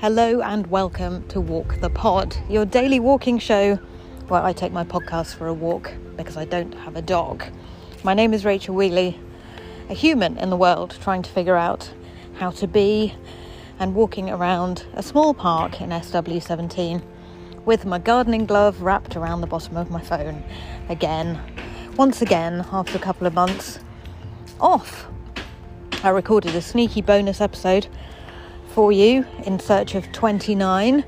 Hello and welcome to Walk the Pod, your daily walking show where I take my podcast for a walk because I don't have a dog. My name is Rachel Wheeley, a human in the world trying to figure out how to be and walking around a small park in SW17 with my gardening glove wrapped around the bottom of my phone again, once again, after a couple of months off. I recorded a sneaky bonus episode for you in search of 29,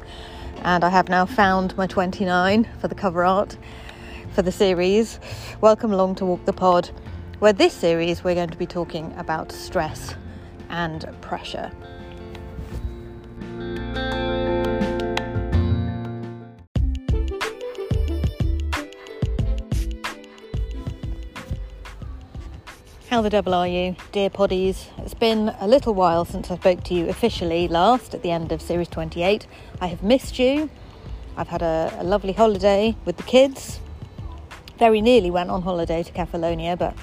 and I have now found my 29 for the cover art for the series. Welcome along to Walk the Pod, where this series we're going to be talking about stress and pressure. How the devil are you, dear poddies? It's been a little while since I spoke to you officially last at the end of series 28. I have missed you. I've had a, a lovely holiday with the kids. Very nearly went on holiday to Catalonia, but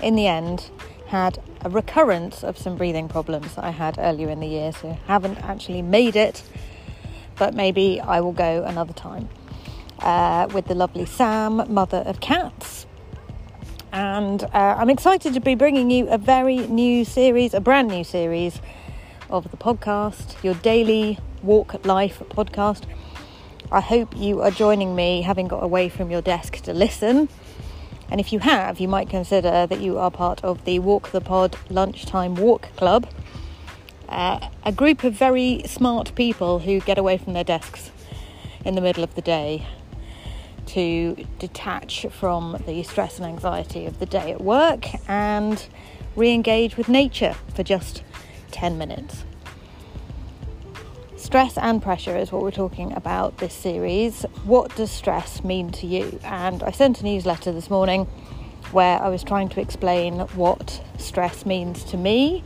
in the end, had a recurrence of some breathing problems that I had earlier in the year, so haven't actually made it, but maybe I will go another time. Uh, with the lovely Sam, mother of cats, and uh, I'm excited to be bringing you a very new series, a brand new series of the podcast, your daily walk life podcast. I hope you are joining me, having got away from your desk to listen. And if you have, you might consider that you are part of the Walk the Pod Lunchtime Walk Club, uh, a group of very smart people who get away from their desks in the middle of the day to detach from the stress and anxiety of the day at work and re engage with nature for just 10 minutes. Stress and pressure is what we're talking about this series. What does stress mean to you? And I sent a newsletter this morning where I was trying to explain what stress means to me.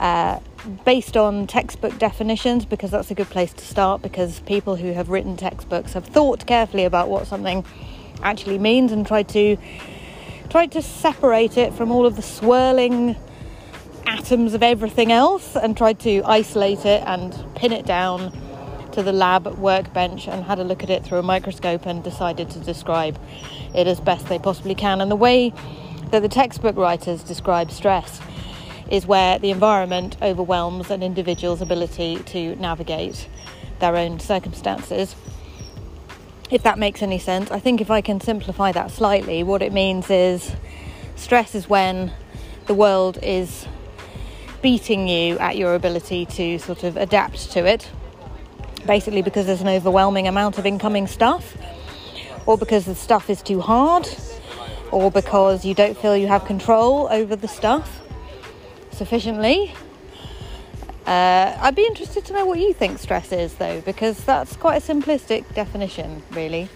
Uh, based on textbook definitions because that's a good place to start because people who have written textbooks have thought carefully about what something actually means and tried to tried to separate it from all of the swirling atoms of everything else and tried to isolate it and pin it down to the lab workbench and had a look at it through a microscope and decided to describe it as best they possibly can. And the way that the textbook writers describe stress is where the environment overwhelms an individual's ability to navigate their own circumstances. If that makes any sense, I think if I can simplify that slightly, what it means is stress is when the world is beating you at your ability to sort of adapt to it. Basically, because there's an overwhelming amount of incoming stuff, or because the stuff is too hard, or because you don't feel you have control over the stuff sufficiently. Uh, I'd be interested to know what you think stress is, though, because that's quite a simplistic definition, really.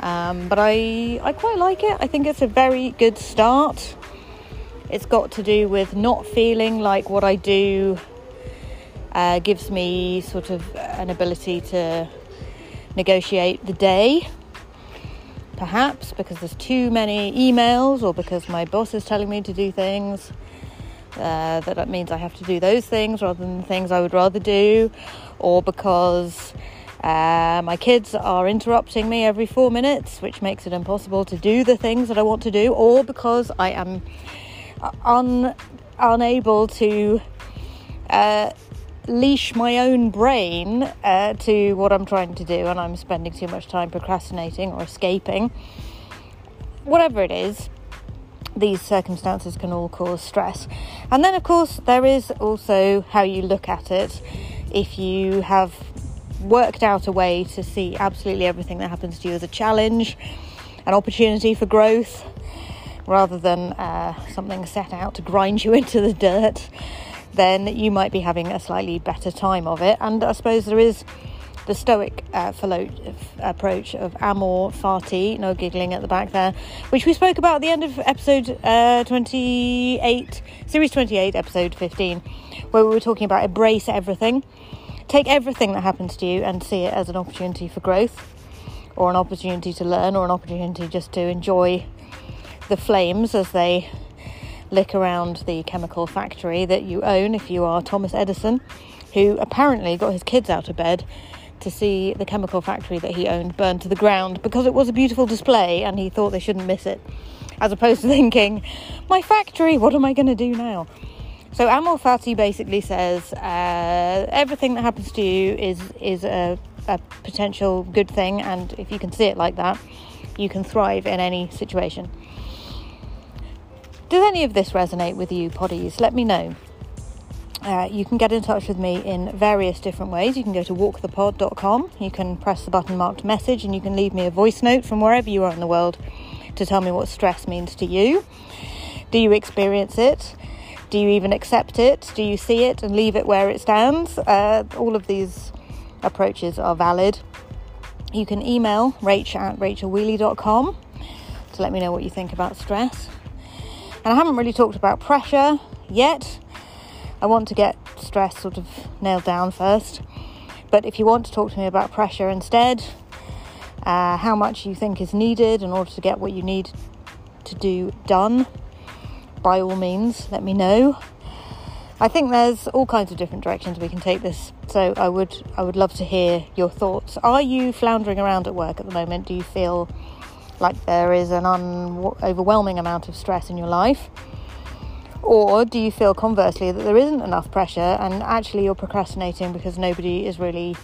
Um, but I, I quite like it. I think it's a very good start. It's got to do with not feeling like what I do uh, gives me sort of an ability to negotiate the day. Perhaps because there's too many emails or because my boss is telling me to do things uh, that means I have to do those things rather than the things I would rather do, or because uh, my kids are interrupting me every four minutes, which makes it impossible to do the things that I want to do, or because I am un- unable to uh, leash my own brain uh, to what I'm trying to do, and I'm spending too much time procrastinating or escaping. Whatever it is, these circumstances can all cause stress. And then, of course, there is also how you look at it. If you have worked out a way to see absolutely everything that happens to you as a challenge, an opportunity for growth, rather than uh, something set out to grind you into the dirt, then you might be having a slightly better time of it. And I suppose there is the Stoic uh, approach of amor fati, no giggling at the back there, which we spoke about at the end of episode uh, 28, series 28, episode 15, where we were talking about embrace everything. Take everything that happens to you and see it as an opportunity for growth, or an opportunity to learn, or an opportunity just to enjoy the flames as they lick around the chemical factory that you own if you are Thomas Edison who apparently got his kids out of bed to see the chemical factory that he owned burned to the ground because it was a beautiful display and he thought they shouldn't miss it, as opposed to thinking, my factory, what am I going to do now? So Amor Fati basically says uh, everything that happens to you is is a, a potential good thing, and if you can see it like that, you can thrive in any situation. Does any of this resonate with you, poddies? Let me know. Uh, you can get in touch with me in various different ways. You can go to walkthepod.com, you can press the button marked message, and you can leave me a voice note from wherever you are in the world to tell me what stress means to you. Do you experience it? Do you even accept it? Do you see it and leave it where it stands? Uh, all of these approaches are valid. You can email rach at rachelwheeley.com to let me know what you think about stress. And I haven't really talked about pressure yet. I want to get stress sort of nailed down first. But if you want to talk to me about pressure instead, uh, how much you think is needed in order to get what you need to do done, by all means, let me know. I think there's all kinds of different directions we can take this. So I would I would love to hear your thoughts. Are you floundering around at work at the moment? Do you feel like there is an un- overwhelming amount of stress in your life? Or do you feel conversely that there isn't enough pressure and actually you're procrastinating because nobody is really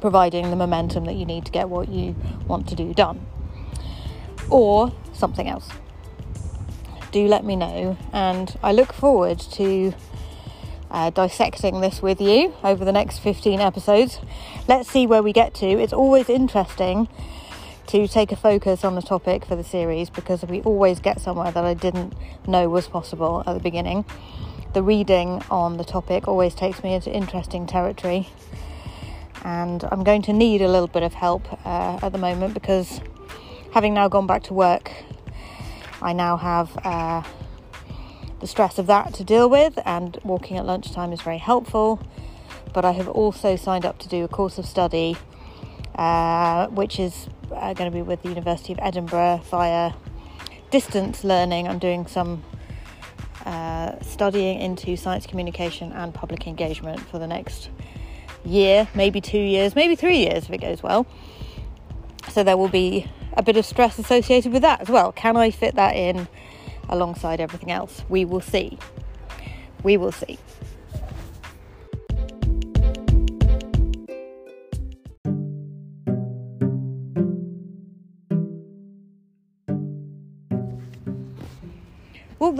providing the momentum that you need to get what you want to do done? Or something else? do let me know. And I look forward to uh, dissecting this with you over the next 15 episodes. Let's see where we get to. It's always interesting to take a focus on the topic for the series because we always get somewhere that I didn't know was possible at the beginning. The reading on the topic always takes me into interesting territory, and I'm going to need a little bit of help uh, at the moment because having now gone back to work I now have uh, the stress of that to deal with, and walking at lunchtime is very helpful. But I have also signed up to do a course of study, uh, which is uh, going to be with the University of Edinburgh via distance learning. I'm doing some uh, studying into science communication and public engagement for the next year, maybe two years, maybe three years if it goes well. So there will be a bit of stress associated with that as well. Can I fit that in alongside everything else? We will see. We will see.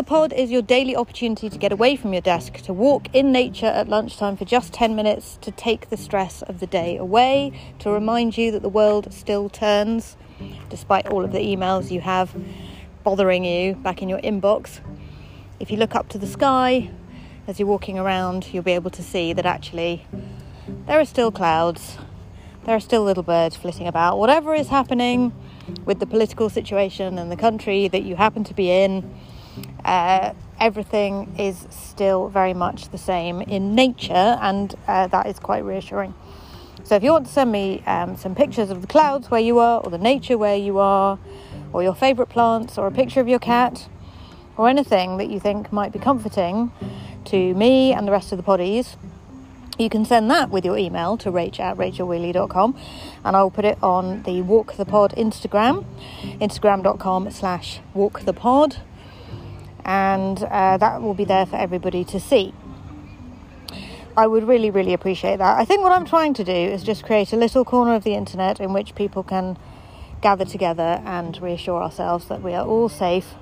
The Pod is your daily opportunity to get away from your desk, to walk in nature at lunchtime for just 10 minutes, to take the stress of the day away, to remind you that the world still turns, despite all of the emails you have bothering you back in your inbox. If you look up to the sky as you're walking around, you'll be able to see that actually there are still clouds, there are still little birds flitting about. Whatever is happening with the political situation and the country that you happen to be in, uh, everything is still very much the same in nature, and uh, that is quite reassuring. So if you want to send me um, some pictures of the clouds where you are, or the nature where you are, or your favourite plants, or a picture of your cat, or anything that you think might be comforting to me and the rest of the poddies, you can send that with your email to rach at rachelwheeley.com and I'll put it on the Walk the Pod Instagram, instagram.com slash walk the pod, and uh, that will be there for everybody to see. I would really, really appreciate that. I think what I'm trying to do is just create a little corner of the internet in which people can gather together and reassure ourselves that we are all safe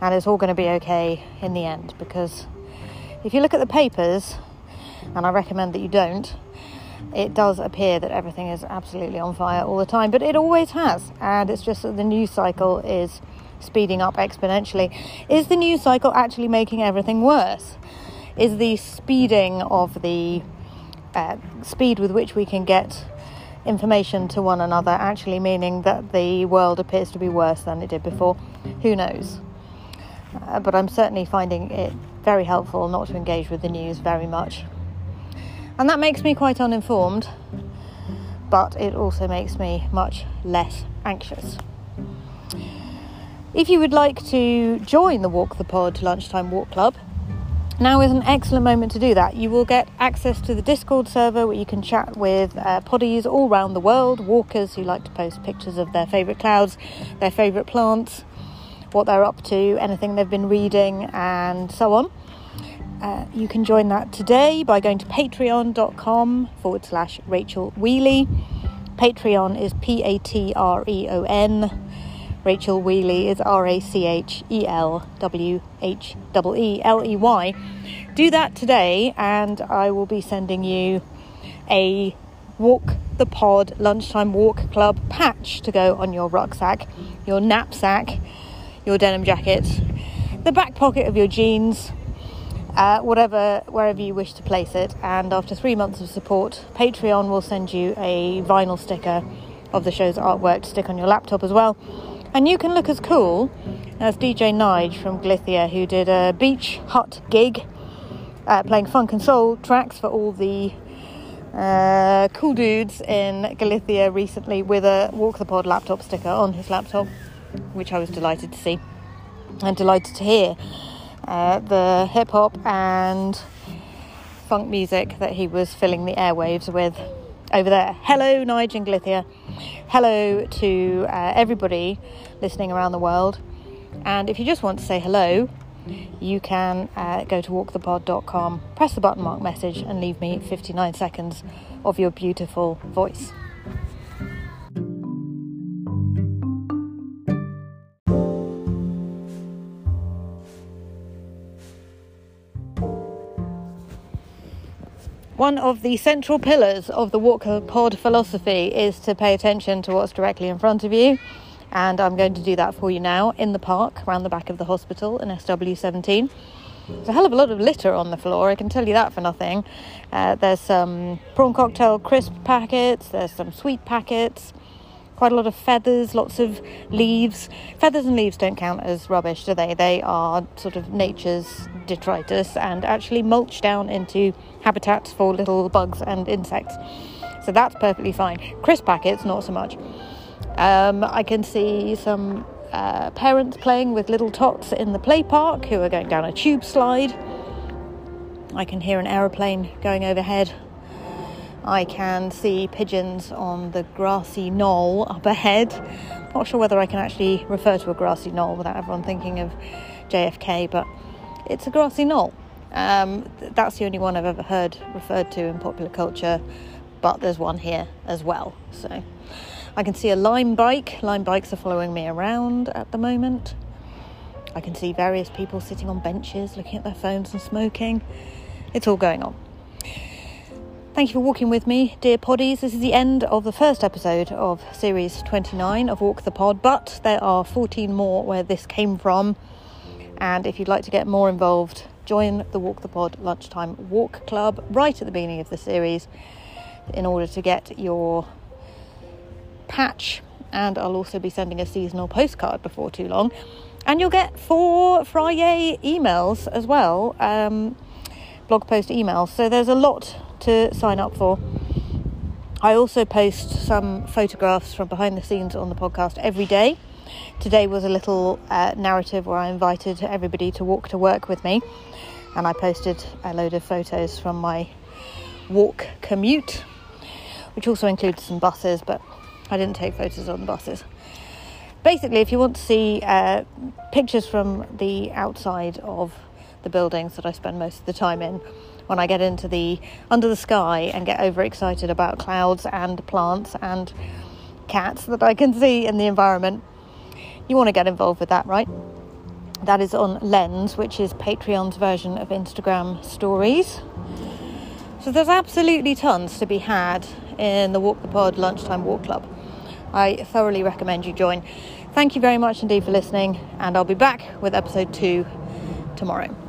and it's all going to be okay in the end. Because if you look at the papers, and I recommend that you don't, it does appear that everything is absolutely on fire all the time, but it always has. And it's just that the news cycle is speeding up exponentially. Is the news cycle actually making everything worse? is the speeding of the uh, speed with which we can get information to one another actually meaning that the world appears to be worse than it did before. Who knows? Uh, but I'm certainly finding it very helpful not to engage with the news very much. And that makes me quite uninformed, but it also makes me much less anxious. If you would like to join the Walk the Pod Lunchtime Walk Club, Now is an excellent moment to do that. You will get access to the Discord server where you can chat with uh, poddies all around the world, walkers who like to post pictures of their favourite clouds, their favourite plants, what they're up to, anything they've been reading, and so on. Uh, you can join that today by going to patreon.com forward slash Rachel Wheeley. Patreon is P A T R E O N. Rachel Wheeley is R A C H E L W H E L E Y. Do that today, and I will be sending you a Walk the Pod lunchtime walk club patch to go on your rucksack, your knapsack, your denim jacket, the back pocket of your jeans, uh, whatever, wherever you wish to place it. And after three months of support, Patreon will send you a vinyl sticker of the show's artwork to stick on your laptop as well. And you can look as cool as DJ Nige from Glithia, who did a beach hut gig uh, playing funk and soul tracks for all the uh, cool dudes in Galicia recently with a Walk the Pod laptop sticker on his laptop, which I was delighted to see and delighted to hear uh, the hip hop and funk music that he was filling the airwaves with over there. Hello, Nige Nigel Glithia. Hello to uh, everybody listening around the world. And if you just want to say hello, you can uh, go to walkthepod.com, press the button mark message, and leave me 59 seconds of your beautiful voice. One of the central pillars of the Walk the Pod philosophy is to pay attention to what's directly in front of you, and I'm going to do that for you now in the park around the back of the hospital in SW17. There's a hell of a lot of litter on the floor, I can tell you that for nothing. Uh, there's some prawn cocktail crisp packets, there's some sweet packets, quite a lot of feathers, lots of leaves. Feathers and leaves don't count as rubbish, do they? They are sort of nature's detritus and actually mulch down into habitats for little bugs and insects. So that's perfectly fine. Crisp packets, not so much. Um, I can see some uh, parents playing with little tots in the play park who are going down a tube slide. I can hear an aeroplane going overhead I can see pigeons on the grassy knoll up ahead. Not sure whether I can actually refer to a grassy knoll without everyone thinking of JFK, but it's a grassy knoll. Um, that's the only one I've ever heard referred to in popular culture, but there's one here as well. So I can see a lime bike. Lime bikes are following me around at the moment. I can see various people sitting on benches looking at their phones and smoking. It's all going on. Thank you for walking with me, dear poddies. This is the end of the first episode of series 29 of Walk the Pod, but there are 14 more where this came from. And if you'd like to get more involved, join the Walk the Pod Lunchtime Walk Club right at the beginning of the series in order to get your patch. And I'll also be sending a seasonal postcard before too long. And you'll get four Friday emails as well, um, blog post emails. So there's a lot to sign up for. I also post some photographs from behind the scenes on the podcast every day. Today was a little uh, narrative where I invited everybody to walk to work with me, and I posted a load of photos from my walk commute, which also included some buses, but I didn't take photos on the buses. Basically, if you want to see uh, pictures from the outside of the buildings that I spend most of the time in, when I get into the under the sky and get overexcited about clouds and plants and cats that I can see in the environment. You want to get involved with that, right? That is on Lens, which is Patreon's version of Instagram stories. So there's absolutely tons to be had in the Walk the Pod Lunchtime Walk Club. I thoroughly recommend you join. Thank you very much indeed for listening, and I'll be back with episode two tomorrow.